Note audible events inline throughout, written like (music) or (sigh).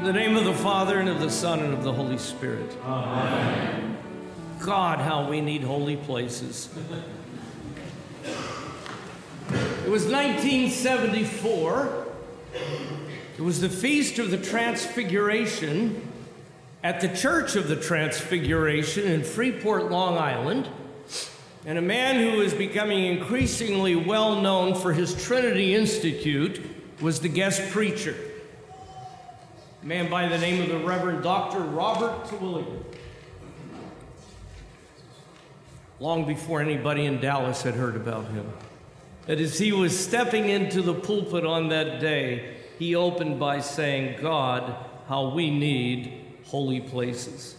In the name of the Father, and of the Son, and of the Holy Spirit. Amen. God, how we need holy places. It was 1974. It was the Feast of the Transfiguration at the Church of the Transfiguration in Freeport, Long Island. And a man who was becoming increasingly well known for his Trinity Institute was the guest preacher. A man by the name of the Reverend Dr. Robert Terwilliger. Long before anybody in Dallas had heard about him. That as he was stepping into the pulpit on that day, he opened by saying, God, how we need holy places.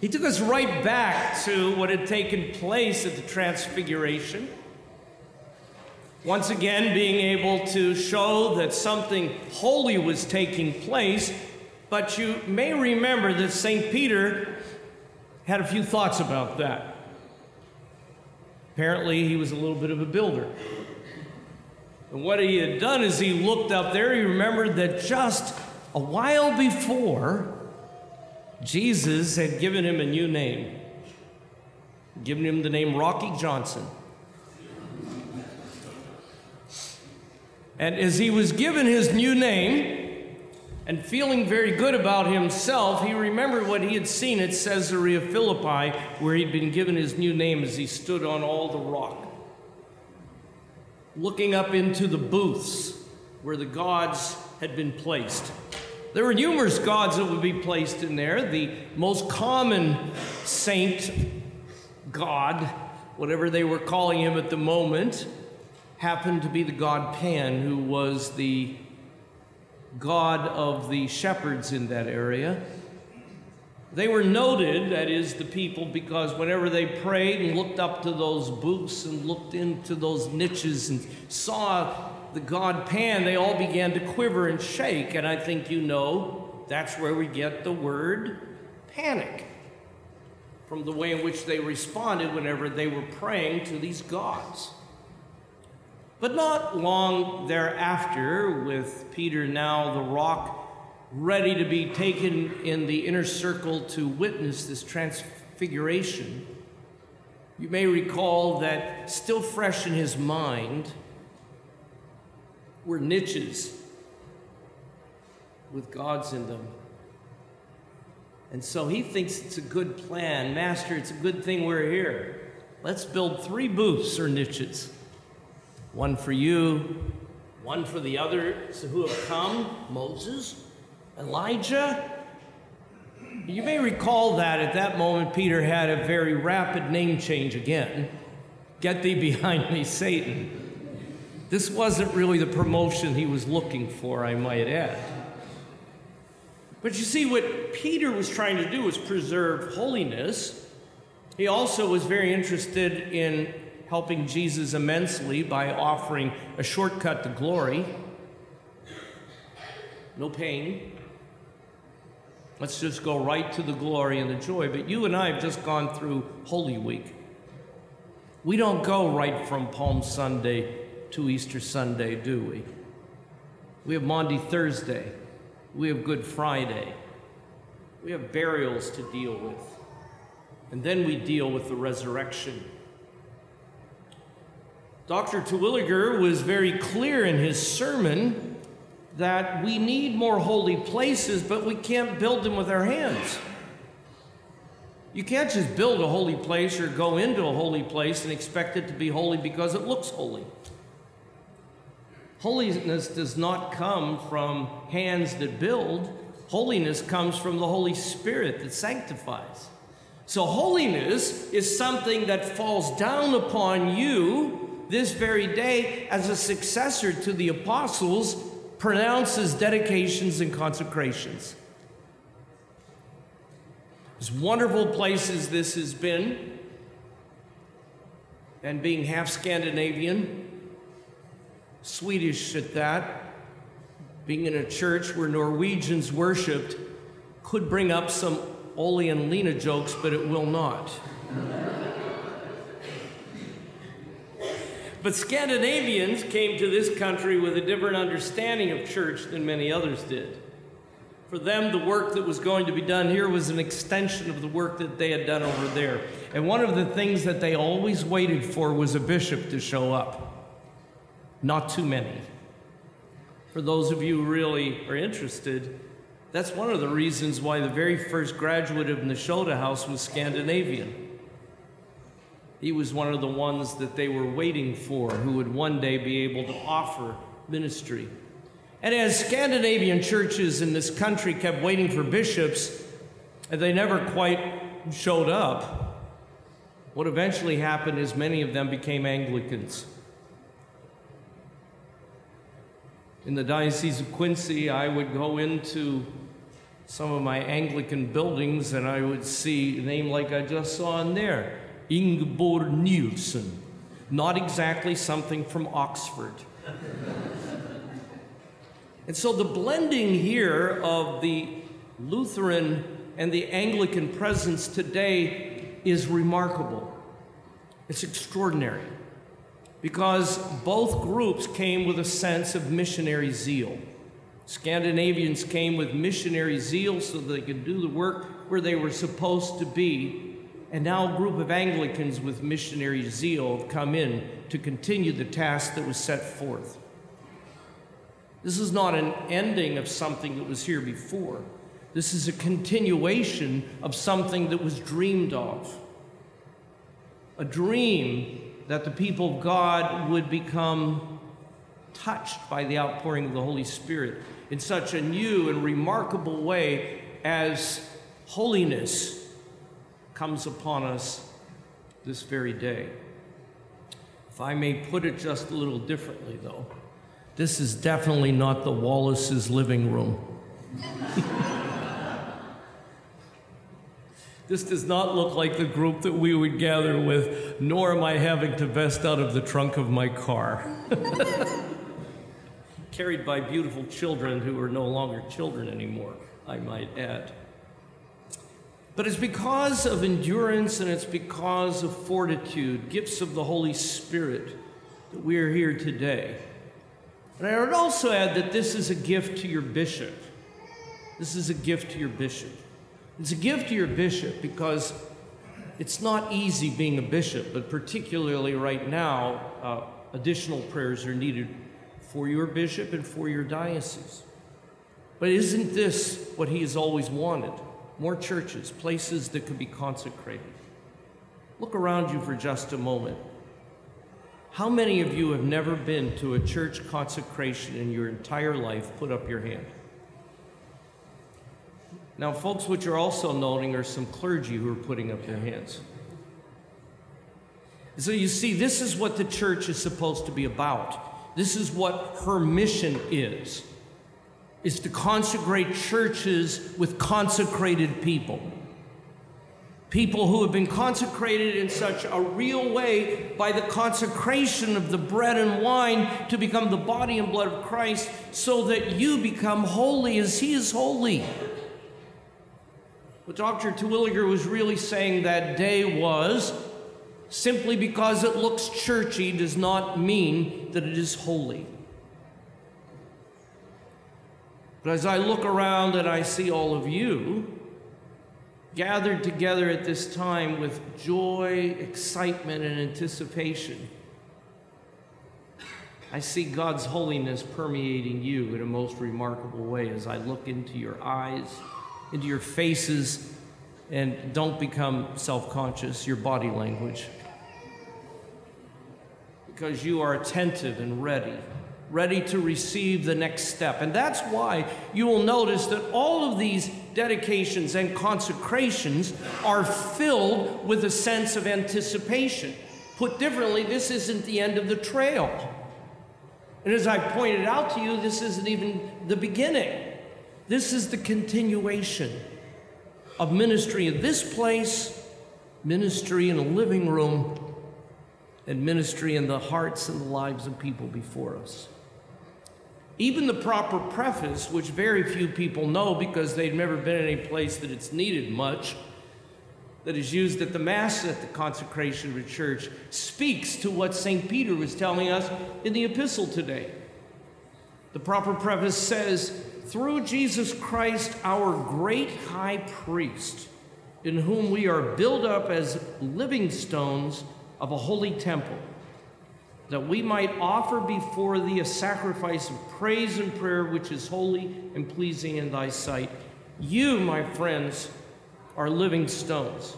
He took us right back to what had taken place at the Transfiguration. Once again, being able to show that something holy was taking place, but you may remember that St. Peter had a few thoughts about that. Apparently, he was a little bit of a builder. And what he had done is he looked up there, he remembered that just a while before, Jesus had given him a new name, given him the name Rocky Johnson. And as he was given his new name and feeling very good about himself, he remembered what he had seen at Caesarea Philippi, where he'd been given his new name as he stood on all the rock, looking up into the booths where the gods had been placed. There were numerous gods that would be placed in there. The most common saint god, whatever they were calling him at the moment, happened to be the god Pan, who was the god of the shepherds in that area. They were noted, that is, the people, because whenever they prayed and looked up to those booths and looked into those niches and saw the god Pan, they all began to quiver and shake. And I think you know that's where we get the word panic from the way in which they responded whenever they were praying to these gods. But not long thereafter, with Peter now the rock ready to be taken in the inner circle to witness this transfiguration, you may recall that still fresh in his mind, were niches with gods in them. And so he thinks it's a good plan. Master, it's a good thing we're here. Let's build three booths or niches one for you, one for the others who have come Moses, Elijah. You may recall that at that moment, Peter had a very rapid name change again. Get thee behind me, Satan. This wasn't really the promotion he was looking for, I might add. But you see, what Peter was trying to do was preserve holiness. He also was very interested in helping Jesus immensely by offering a shortcut to glory. No pain. Let's just go right to the glory and the joy. But you and I have just gone through Holy Week. We don't go right from Palm Sunday to Easter Sunday, do we? We have Maundy Thursday. We have Good Friday. We have burials to deal with. And then we deal with the resurrection. Dr. Terwilliger was very clear in his sermon that we need more holy places, but we can't build them with our hands. You can't just build a holy place or go into a holy place and expect it to be holy because it looks holy. Holiness does not come from hands that build, holiness comes from the Holy Spirit that sanctifies. So, holiness is something that falls down upon you this very day as a successor to the apostles pronounces dedications and consecrations. As wonderful places this has been, and being half Scandinavian, Swedish at that, being in a church where Norwegians worshiped, could bring up some Ole and Lena jokes, but it will not. But Scandinavians came to this country with a different understanding of church than many others did. For them, the work that was going to be done here was an extension of the work that they had done over there. And one of the things that they always waited for was a bishop to show up. Not too many. For those of you who really are interested, that's one of the reasons why the very first graduate of Nashotah House was Scandinavian. He was one of the ones that they were waiting for who would one day be able to offer ministry. And as Scandinavian churches in this country kept waiting for bishops, and they never quite showed up, what eventually happened is many of them became Anglicans. In the Diocese of Quincy, I would go into some of my Anglican buildings and I would see a name like I just saw in there Ingeborg Nielsen. Not exactly something from Oxford. And so the blending here of the Lutheran and the Anglican presence today is remarkable. It's extraordinary because both groups came with a sense of missionary zeal. Scandinavians came with missionary zeal so they could do the work where they were supposed to be. And now a group of Anglicans with missionary zeal have come in to continue the task that was set forth. This is not an ending of something that was here before. This is a continuation of something that was dreamed of. A dream that the people of God would become touched by the outpouring of the Holy Spirit in such a new and remarkable way as holiness comes upon us this very day. If I may put it just a little differently, though. This is definitely not the Wallace's living room. (laughs) this does not look like the group that we would gather with, nor am I having to vest out of the trunk of my car. (laughs) Carried by beautiful children who are no longer children anymore, I might add. But it's because of endurance and it's because of fortitude, gifts of the Holy Spirit, that we are here today. And I would also add that this is a gift to your bishop. This is a gift to your bishop. It's a gift to your bishop because it's not easy being a bishop, but particularly right now, uh, additional prayers are needed for your bishop and for your diocese. But isn't this what he has always wanted? More churches, places that could be consecrated. Look around you for just a moment. How many of you have never been to a church consecration in your entire life? Put up your hand. Now, folks, what you're also noting are some clergy who are putting up their hands. So you see, this is what the church is supposed to be about. This is what her mission is, is to consecrate churches with consecrated people people who have been consecrated in such a real way by the consecration of the bread and wine to become the body and blood of Christ, so that you become holy as He is holy. What Dr. Terwilliger was really saying that day was simply because it looks churchy does not mean that it is holy. But as I look around and I see all of you, gathered together at this time with joy, excitement, and anticipation. I see God's holiness permeating you in a most remarkable way as I look into your eyes, into your faces, and don't become self conscious, your body language. Because you are attentive and ready ready to receive the next step. And that's why you will notice that all of these dedications and consecrations are filled with a sense of anticipation. Put differently, this isn't the end of the trail. And as I pointed out to you, this isn't even the beginning. This is the continuation of ministry in this place, ministry in a living room, and ministry in the hearts and the lives of people before us. Even the proper preface, which very few people know because they've never been in a place that it's needed much, that is used at the Mass at the consecration of a church, speaks to what St. Peter was telling us in the epistle today. The proper preface says, through Jesus Christ, our great high priest, in whom we are built up as living stones of a holy temple, that we might offer before thee a sacrifice of praise and prayer which is holy and pleasing in thy sight. You, my friends, are living stones.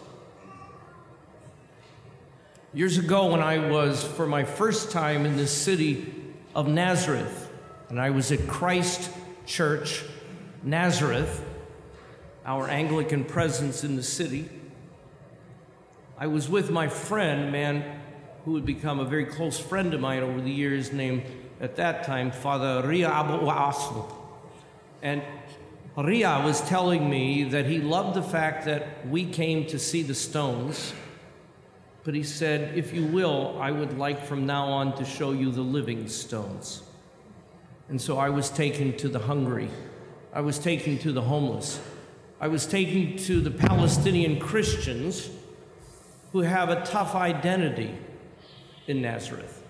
Years ago, when I was for my first time in the city of Nazareth, and I was at Christ Church, Nazareth, our Anglican presence in the city, I was with my friend, man who had become a very close friend of mine over the years, named at that time Father Riah Abu Asl. And Riah was telling me that he loved the fact that we came to see the stones but he said, If you will, I would like from now on to show you the living stones. And so I was taken to the hungry, I was taken to the homeless, I was taken to the Palestinian Christians who have a tough identity in Nazareth.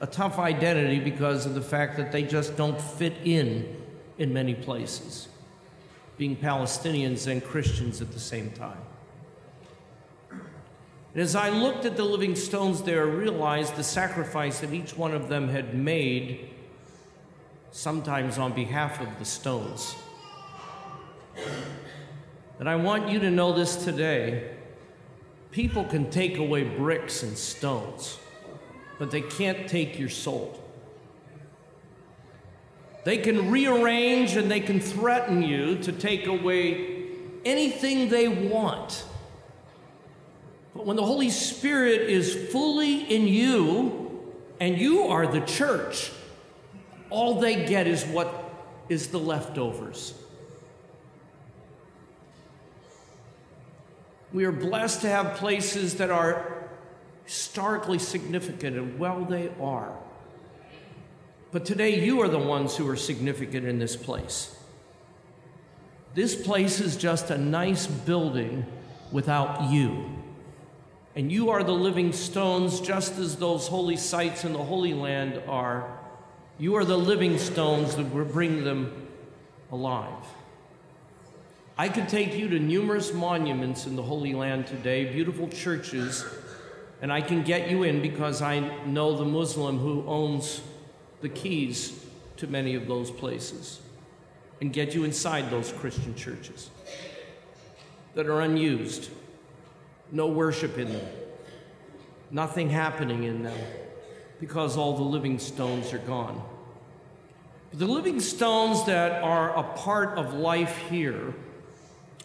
A tough identity because of the fact that they just don't fit in in many places, being Palestinians and Christians at the same time. And as I looked at the living stones there, I realized the sacrifice that each one of them had made, sometimes on behalf of the stones. And I want you to know this today. People can take away bricks and stones, but they can't take your soul. They can rearrange and they can threaten you to take away anything they want. But when the Holy Spirit is fully in you and you are the church, all they get is what is the leftovers. We are blessed to have places that are historically significant, and well, they are. But today, you are the ones who are significant in this place. This place is just a nice building without you. And you are the living stones, just as those holy sites in the Holy Land are. You are the living stones that will bring them alive. I could take you to numerous monuments in the Holy Land today, beautiful churches, and I can get you in because I know the Muslim who owns the keys to many of those places and get you inside those Christian churches that are unused no worship in them, nothing happening in them because all the living stones are gone. The living stones that are a part of life here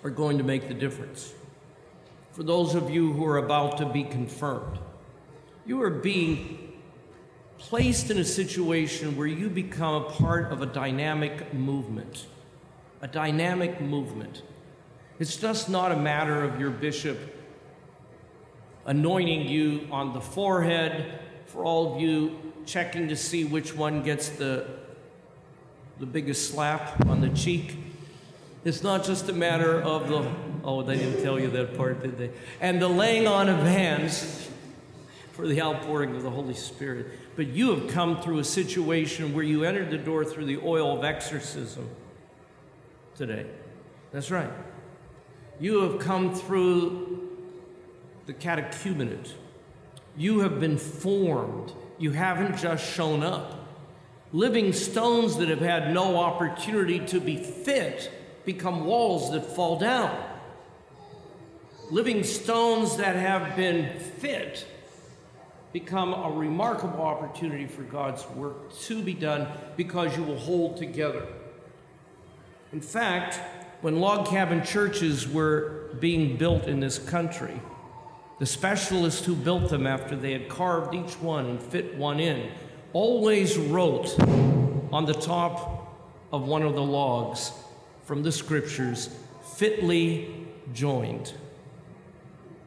are going to make the difference. For those of you who are about to be confirmed, you are being placed in a situation where you become a part of a dynamic movement. A dynamic movement. It's just not a matter of your bishop anointing you on the forehead, for all of you checking to see which one gets the, the biggest slap on the cheek. It's not just a matter of the, oh, they didn't tell you that part, did they? And the laying on of hands for the outpouring of the Holy Spirit. But you have come through a situation where you entered the door through the oil of exorcism today. That's right. You have come through the catechumenate. You have been formed. You haven't just shown up. Living stones that have had no opportunity to be fit become walls that fall down. Living stones that have been fit become a remarkable opportunity for God's work to be done because you will hold together. In fact, when log cabin churches were being built in this country, the specialists who built them after they had carved each one and fit one in always wrote on the top of one of the logs from the scriptures, fitly joined.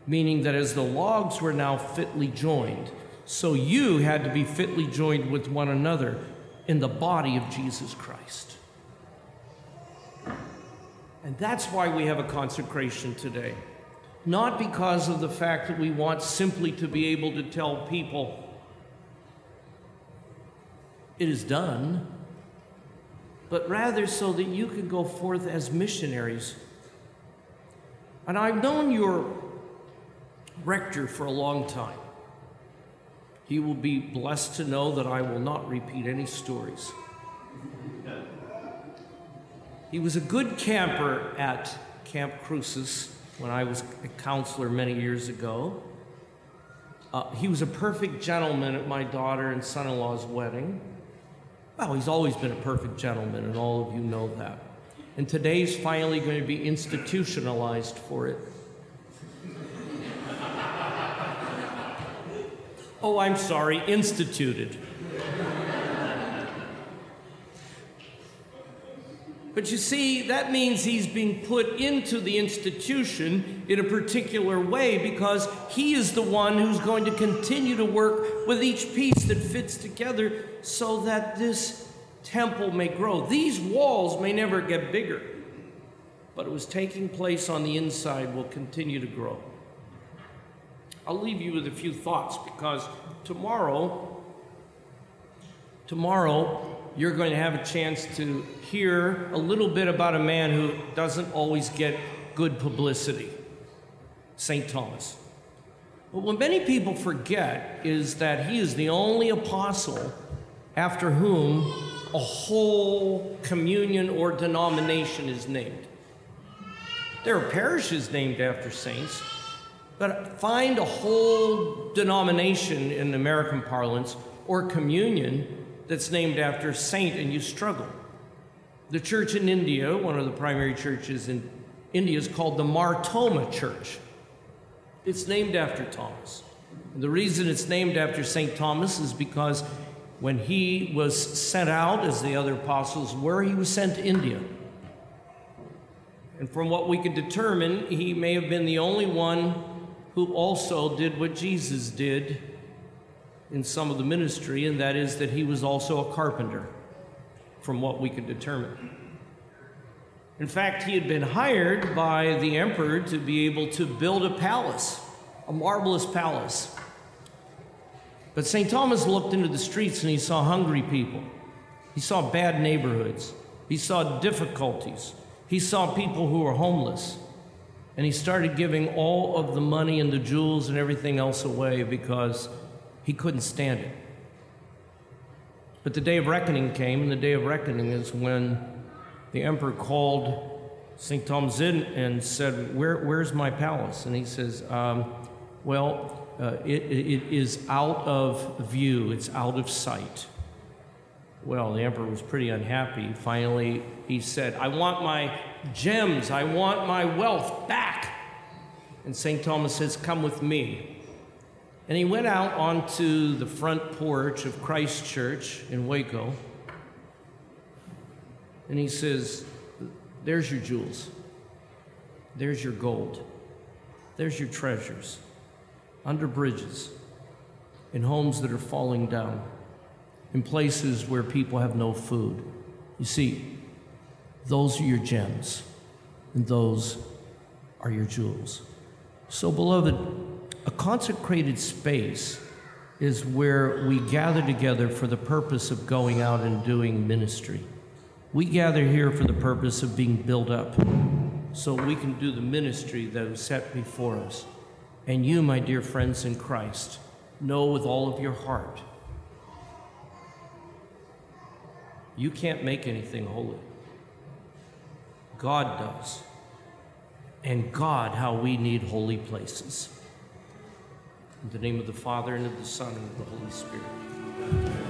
Meaning that as the logs were now fitly joined, so you had to be fitly joined with one another in the body of Jesus Christ. And that's why we have a consecration today not because of the fact that we want simply to be able to tell people it is done, but rather so that you can go forth as missionaries. And I've known your rector for a long time. He will be blessed to know that I will not repeat any stories. He was a good camper at Camp Crucis when I was a counselor many years ago. Uh, he was a perfect gentleman at my daughter and son in law's wedding. Well, he's always been a perfect gentleman, and all of you know that. And today's finally going to be institutionalized for it. Oh, I'm sorry, instituted. But you see, that means he's being put into the institution in a particular way because he is the one who's going to continue to work with each piece that fits together so that this temple may grow. These walls may never get bigger, but it was taking place on the inside will continue to grow. I'll leave you with a few thoughts because tomorrow, tomorrow, you're going to have a chance to hear a little bit about a man who doesn't always get good publicity St. Thomas. But what many people forget is that he is the only apostle after whom a whole communion or denomination is named. There are parishes named after saints, but find a whole denomination in American parlance or communion that's named after a saint and you struggle. The church in India, one of the primary churches in India, is called the Mar Thoma Church. It's named after Thomas. And the reason it's named after St. Thomas is because when he was sent out, as the other apostles were, he was sent to India. And from what we can determine, he may have been the only one who also did what Jesus did in some of the ministry, and that is that he was also a carpenter, from what we could determine. In fact, he had been hired by the emperor to be able to build a palace, a marvelous palace. But St. Thomas looked into the streets and he saw hungry people. He saw bad neighborhoods. He saw difficulties. He saw people who were homeless. And he started giving all of the money and the jewels and everything else away because he couldn't stand it. But the day of reckoning came, and the day of reckoning is when the emperor called St. Thomas in and said, Where, Where's my palace? And he says, um, Well, uh, it, it is out of view, it's out of sight. Well, the emperor was pretty unhappy. Finally, he said, I want my gems, I want my wealth back. And St. Thomas says, Come with me. And he went out onto the front porch of Christ Church in Waco. And he says, There's your jewels. There's your gold. There's your treasures. Under bridges, in homes that are falling down, in places where people have no food. You see, those are your gems, and those are your jewels. So, beloved, a consecrated space is where we gather together for the purpose of going out and doing ministry. We gather here for the purpose of being built up so we can do the ministry that is set before us. And you, my dear friends in Christ, know with all of your heart you can't make anything holy. God does. And God, how we need holy places. In the name of the Father, and of the Son, and of the Holy Spirit.